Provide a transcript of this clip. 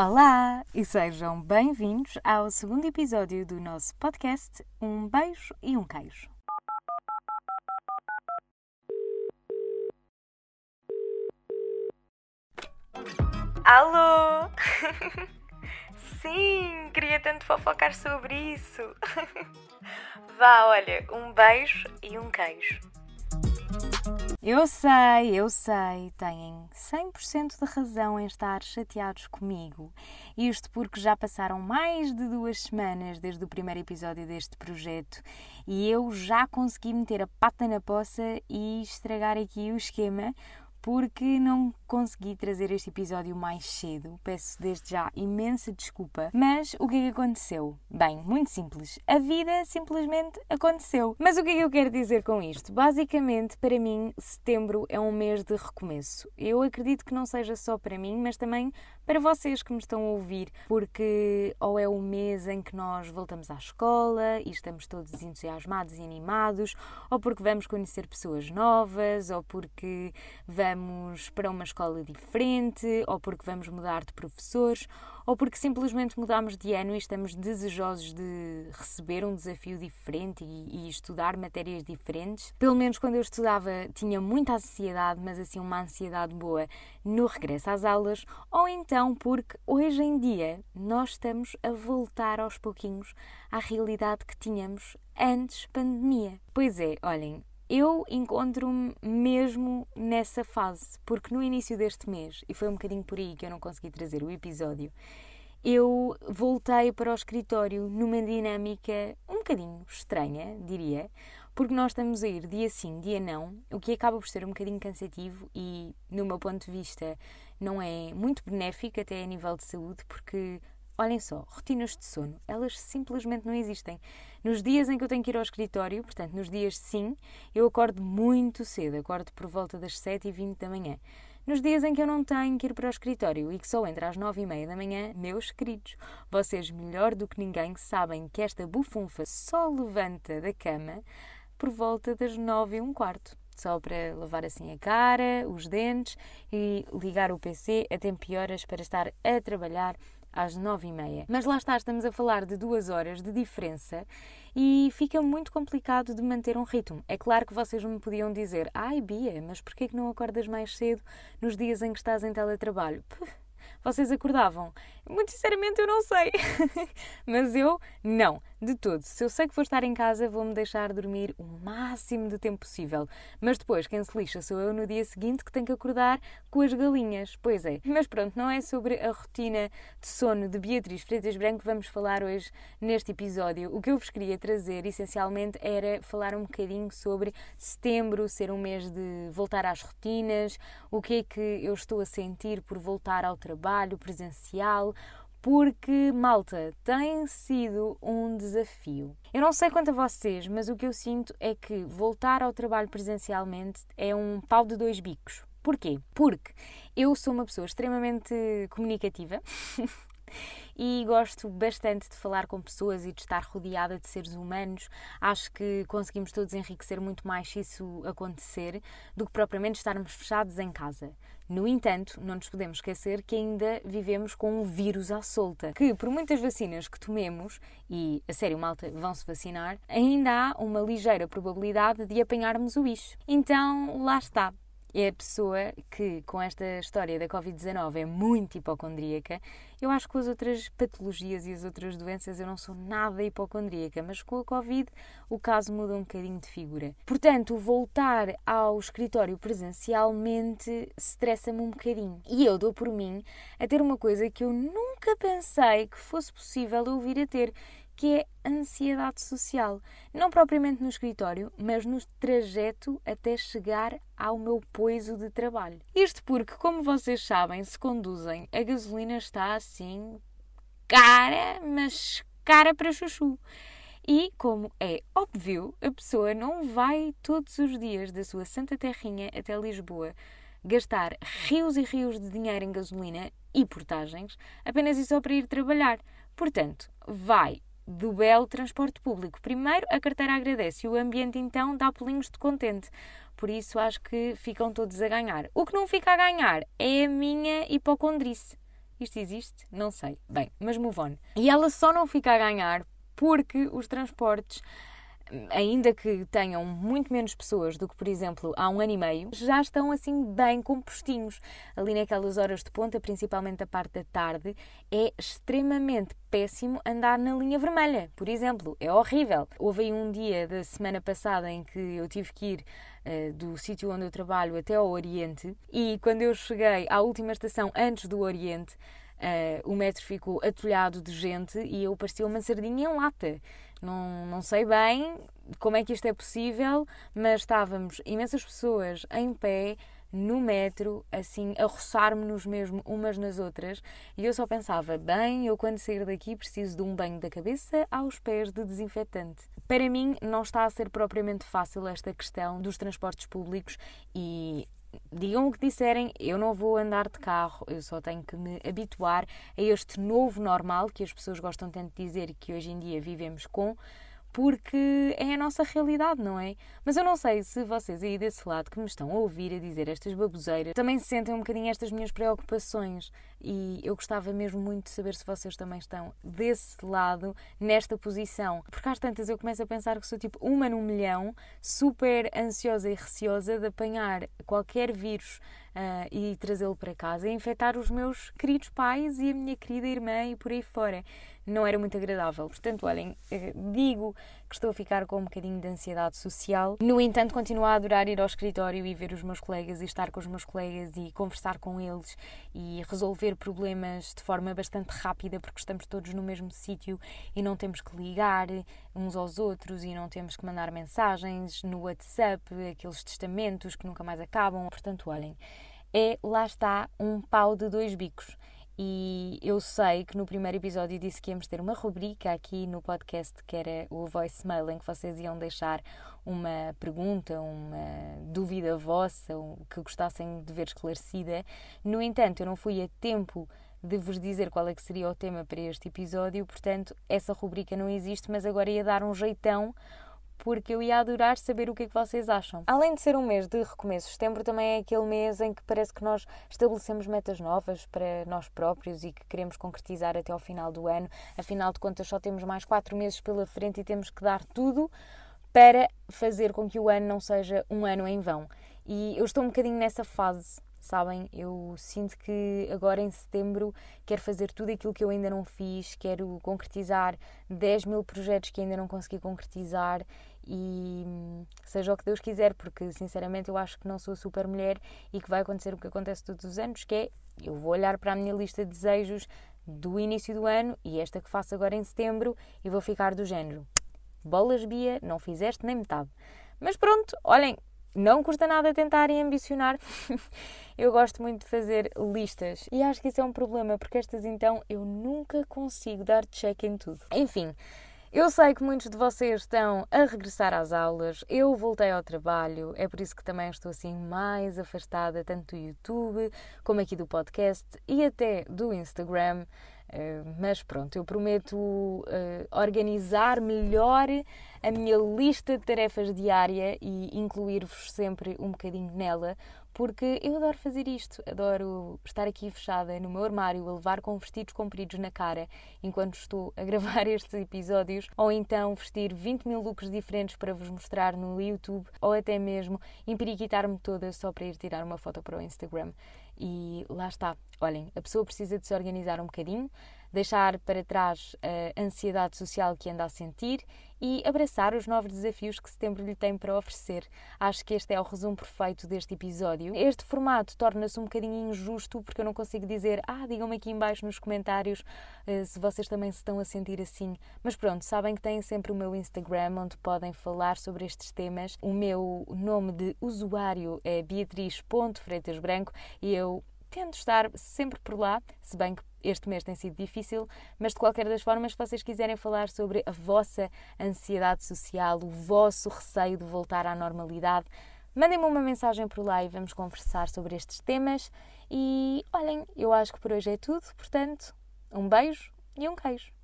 Olá e sejam bem-vindos ao segundo episódio do nosso podcast Um Beijo e um Queijo. Alô! Sim, queria tanto fofocar sobre isso. Vá, olha, um beijo e um queijo. Eu sei, eu sei, têm 100% de razão em estar chateados comigo. Isto porque já passaram mais de duas semanas desde o primeiro episódio deste projeto e eu já consegui meter a pata na poça e estragar aqui o esquema porque não consegui trazer este episódio mais cedo. Peço desde já imensa desculpa. Mas o que é que aconteceu? Bem, muito simples. A vida simplesmente aconteceu. Mas o que é que eu quero dizer com isto? Basicamente, para mim, setembro é um mês de recomeço. Eu acredito que não seja só para mim, mas também para vocês que me estão a ouvir, porque ou é o mês em que nós voltamos à escola e estamos todos entusiasmados e animados, ou porque vamos conhecer pessoas novas, ou porque vamos para uma escola diferente, ou porque vamos mudar de professores, ou porque simplesmente mudamos de ano e estamos desejosos de receber um desafio diferente e, e, estudar matérias diferentes. Pelo menos quando eu estudava tinha muita ansiedade, mas assim uma ansiedade boa no regresso às aulas, ou então porque hoje em dia nós estamos a voltar aos pouquinhos à realidade que tínhamos antes pandemia. Pois é, olhem, eu encontro-me mesmo nessa fase, porque no início deste mês, e foi um bocadinho por aí que eu não consegui trazer o episódio, eu voltei para o escritório numa dinâmica um bocadinho estranha, diria, porque nós estamos a ir dia sim, dia não, o que acaba por ser um bocadinho cansativo e, no meu ponto de vista, não é muito benéfico até a nível de saúde, porque Olhem só, rotinas de sono, elas simplesmente não existem. Nos dias em que eu tenho que ir ao escritório, portanto, nos dias sim, eu acordo muito cedo, acordo por volta das 7h20 da manhã. Nos dias em que eu não tenho que ir para o escritório e que só entro às 9h30 da manhã, meus queridos, vocês melhor do que ninguém sabem que esta bufunfa só levanta da cama por volta das 9 e um quarto só para lavar assim a cara, os dentes e ligar o PC a tempo e horas para estar a trabalhar às nove e meia. Mas lá está, estamos a falar de duas horas de diferença e fica muito complicado de manter um ritmo. É claro que vocês me podiam dizer, ai Bia, mas porquê que não acordas mais cedo nos dias em que estás em teletrabalho? Puf, vocês acordavam? Muito sinceramente, eu não sei. Mas eu, não, de todo. Se eu sei que vou estar em casa, vou-me deixar dormir o máximo de tempo possível. Mas depois, quem se lixa sou eu no dia seguinte que tenho que acordar com as galinhas. Pois é. Mas pronto, não é sobre a rotina de sono de Beatriz Freitas Branco que vamos falar hoje neste episódio. O que eu vos queria trazer, essencialmente, era falar um bocadinho sobre setembro, ser um mês de voltar às rotinas, o que é que eu estou a sentir por voltar ao trabalho presencial, porque, malta, tem sido um desafio. Eu não sei quanto a vocês, mas o que eu sinto é que voltar ao trabalho presencialmente é um pau de dois bicos. Porquê? Porque eu sou uma pessoa extremamente comunicativa. e gosto bastante de falar com pessoas e de estar rodeada de seres humanos. Acho que conseguimos todos enriquecer muito mais se isso acontecer do que propriamente estarmos fechados em casa. No entanto, não nos podemos esquecer que ainda vivemos com um vírus à solta, que por muitas vacinas que tomemos, e a sério, malta, vão-se vacinar, ainda há uma ligeira probabilidade de apanharmos o bicho. Então, lá está é a pessoa que, com esta história da Covid-19, é muito hipocondríaca. Eu acho que com as outras patologias e as outras doenças eu não sou nada hipocondríaca, mas com a Covid o caso muda um bocadinho de figura. Portanto, voltar ao escritório presencialmente estressa-me um bocadinho. E eu dou por mim a ter uma coisa que eu nunca pensei que fosse possível eu vir a ter, que é ansiedade social. Não propriamente no escritório, mas no trajeto até chegar ao meu poiso de trabalho. Isto porque, como vocês sabem, se conduzem, a gasolina está assim cara, mas cara para chuchu. E, como é óbvio, a pessoa não vai todos os dias da sua Santa Terrinha até Lisboa gastar rios e rios de dinheiro em gasolina e portagens apenas e só para ir trabalhar. Portanto, vai do belo transporte público. Primeiro, a carteira agradece e o ambiente então dá pulinhos de contente. Por isso acho que ficam todos a ganhar. O que não fica a ganhar é a minha hipocondrice. Isto existe? Não sei. Bem, mas move on. E ela só não fica a ganhar porque os transportes ainda que tenham muito menos pessoas do que, por exemplo, há um ano e meio, já estão assim bem compostinhos. Ali naquelas horas de ponta, principalmente a parte da tarde, é extremamente péssimo andar na linha vermelha. Por exemplo, é horrível. Houve aí um dia da semana passada em que eu tive que ir uh, do sítio onde eu trabalho até ao Oriente e quando eu cheguei à última estação antes do Oriente, uh, o metro ficou atolhado de gente e eu parecia uma sardinha em lata. Não, não sei bem como é que isto é possível, mas estávamos imensas pessoas em pé no metro, assim, a roçar-me-nos mesmo umas nas outras, e eu só pensava, bem, eu quando sair daqui preciso de um banho da cabeça aos pés de desinfetante. Para mim, não está a ser propriamente fácil esta questão dos transportes públicos e digam o que disserem, eu não vou andar de carro, eu só tenho que me habituar a este novo normal que as pessoas gostam tanto de dizer que hoje em dia vivemos com porque é a nossa realidade, não é? Mas eu não sei se vocês aí desse lado que me estão a ouvir a dizer estas baboseiras também se sentem um bocadinho estas minhas preocupações e eu gostava mesmo muito de saber se vocês também estão desse lado, nesta posição. Porque às tantas eu começo a pensar que sou tipo uma num milhão, super ansiosa e receosa de apanhar qualquer vírus uh, e trazê-lo para casa e infectar os meus queridos pais e a minha querida irmã e por aí fora não era muito agradável. Portanto, olhem, eh, digo que estou a ficar com um bocadinho de ansiedade social. No entanto, continuo a adorar ir ao escritório e ver os meus colegas e estar com os meus colegas e conversar com eles e resolver problemas de forma bastante rápida porque estamos todos no mesmo sítio e não temos que ligar uns aos outros e não temos que mandar mensagens no WhatsApp, aqueles testamentos que nunca mais acabam. Portanto, olhem, é lá está um pau de dois bicos. E eu sei que no primeiro episódio disse que íamos ter uma rubrica aqui no podcast que era o voicemail, em que vocês iam deixar uma pergunta, uma dúvida vossa, que gostassem de ver esclarecida. No entanto, eu não fui a tempo de vos dizer qual é que seria o tema para este episódio, portanto, essa rubrica não existe, mas agora ia dar um jeitão porque eu ia adorar saber o que é que vocês acham. Além de ser um mês de recomeço, setembro também é aquele mês em que parece que nós estabelecemos metas novas para nós próprios e que queremos concretizar até ao final do ano. Afinal de contas, só temos mais quatro meses pela frente e temos que dar tudo para fazer com que o ano não seja um ano em vão. E eu estou um bocadinho nessa fase sabem? Eu sinto que agora em setembro quero fazer tudo aquilo que eu ainda não fiz, quero concretizar 10 mil projetos que ainda não consegui concretizar e seja o que Deus quiser, porque sinceramente eu acho que não sou super mulher e que vai acontecer o que acontece todos os anos, que é eu vou olhar para a minha lista de desejos do início do ano e esta que faço agora em setembro e vou ficar do género. Bolas, Bia, não fizeste nem metade. Mas pronto, olhem, não custa nada tentarem ambicionar. eu gosto muito de fazer listas e acho que isso é um problema, porque estas então eu nunca consigo dar check em tudo. Enfim, eu sei que muitos de vocês estão a regressar às aulas, eu voltei ao trabalho, é por isso que também estou assim mais afastada tanto do YouTube como aqui do podcast e até do Instagram. Uh, mas pronto, eu prometo uh, organizar melhor a minha lista de tarefas diária e incluir-vos sempre um bocadinho nela, porque eu adoro fazer isto, adoro estar aqui fechada no meu armário a levar com vestidos compridos na cara enquanto estou a gravar estes episódios, ou então vestir 20 mil looks diferentes para vos mostrar no YouTube, ou até mesmo empiriquitar-me toda só para ir tirar uma foto para o Instagram. E lá está. Olhem, a pessoa precisa de se organizar um bocadinho, deixar para trás a ansiedade social que anda a sentir e abraçar os novos desafios que setembro lhe tem para oferecer. Acho que este é o resumo perfeito deste episódio. Este formato torna-se um bocadinho injusto porque eu não consigo dizer, ah, digam-me aqui embaixo nos comentários uh, se vocês também se estão a sentir assim. Mas pronto, sabem que têm sempre o meu Instagram onde podem falar sobre estes temas. O meu nome de usuário é beatriz.freitasbranco e eu tento estar sempre por lá, se bem que este mês tem sido difícil, mas de qualquer das formas, se vocês quiserem falar sobre a vossa ansiedade social, o vosso receio de voltar à normalidade, mandem-me uma mensagem por lá e vamos conversar sobre estes temas. E olhem, eu acho que por hoje é tudo, portanto, um beijo e um queijo.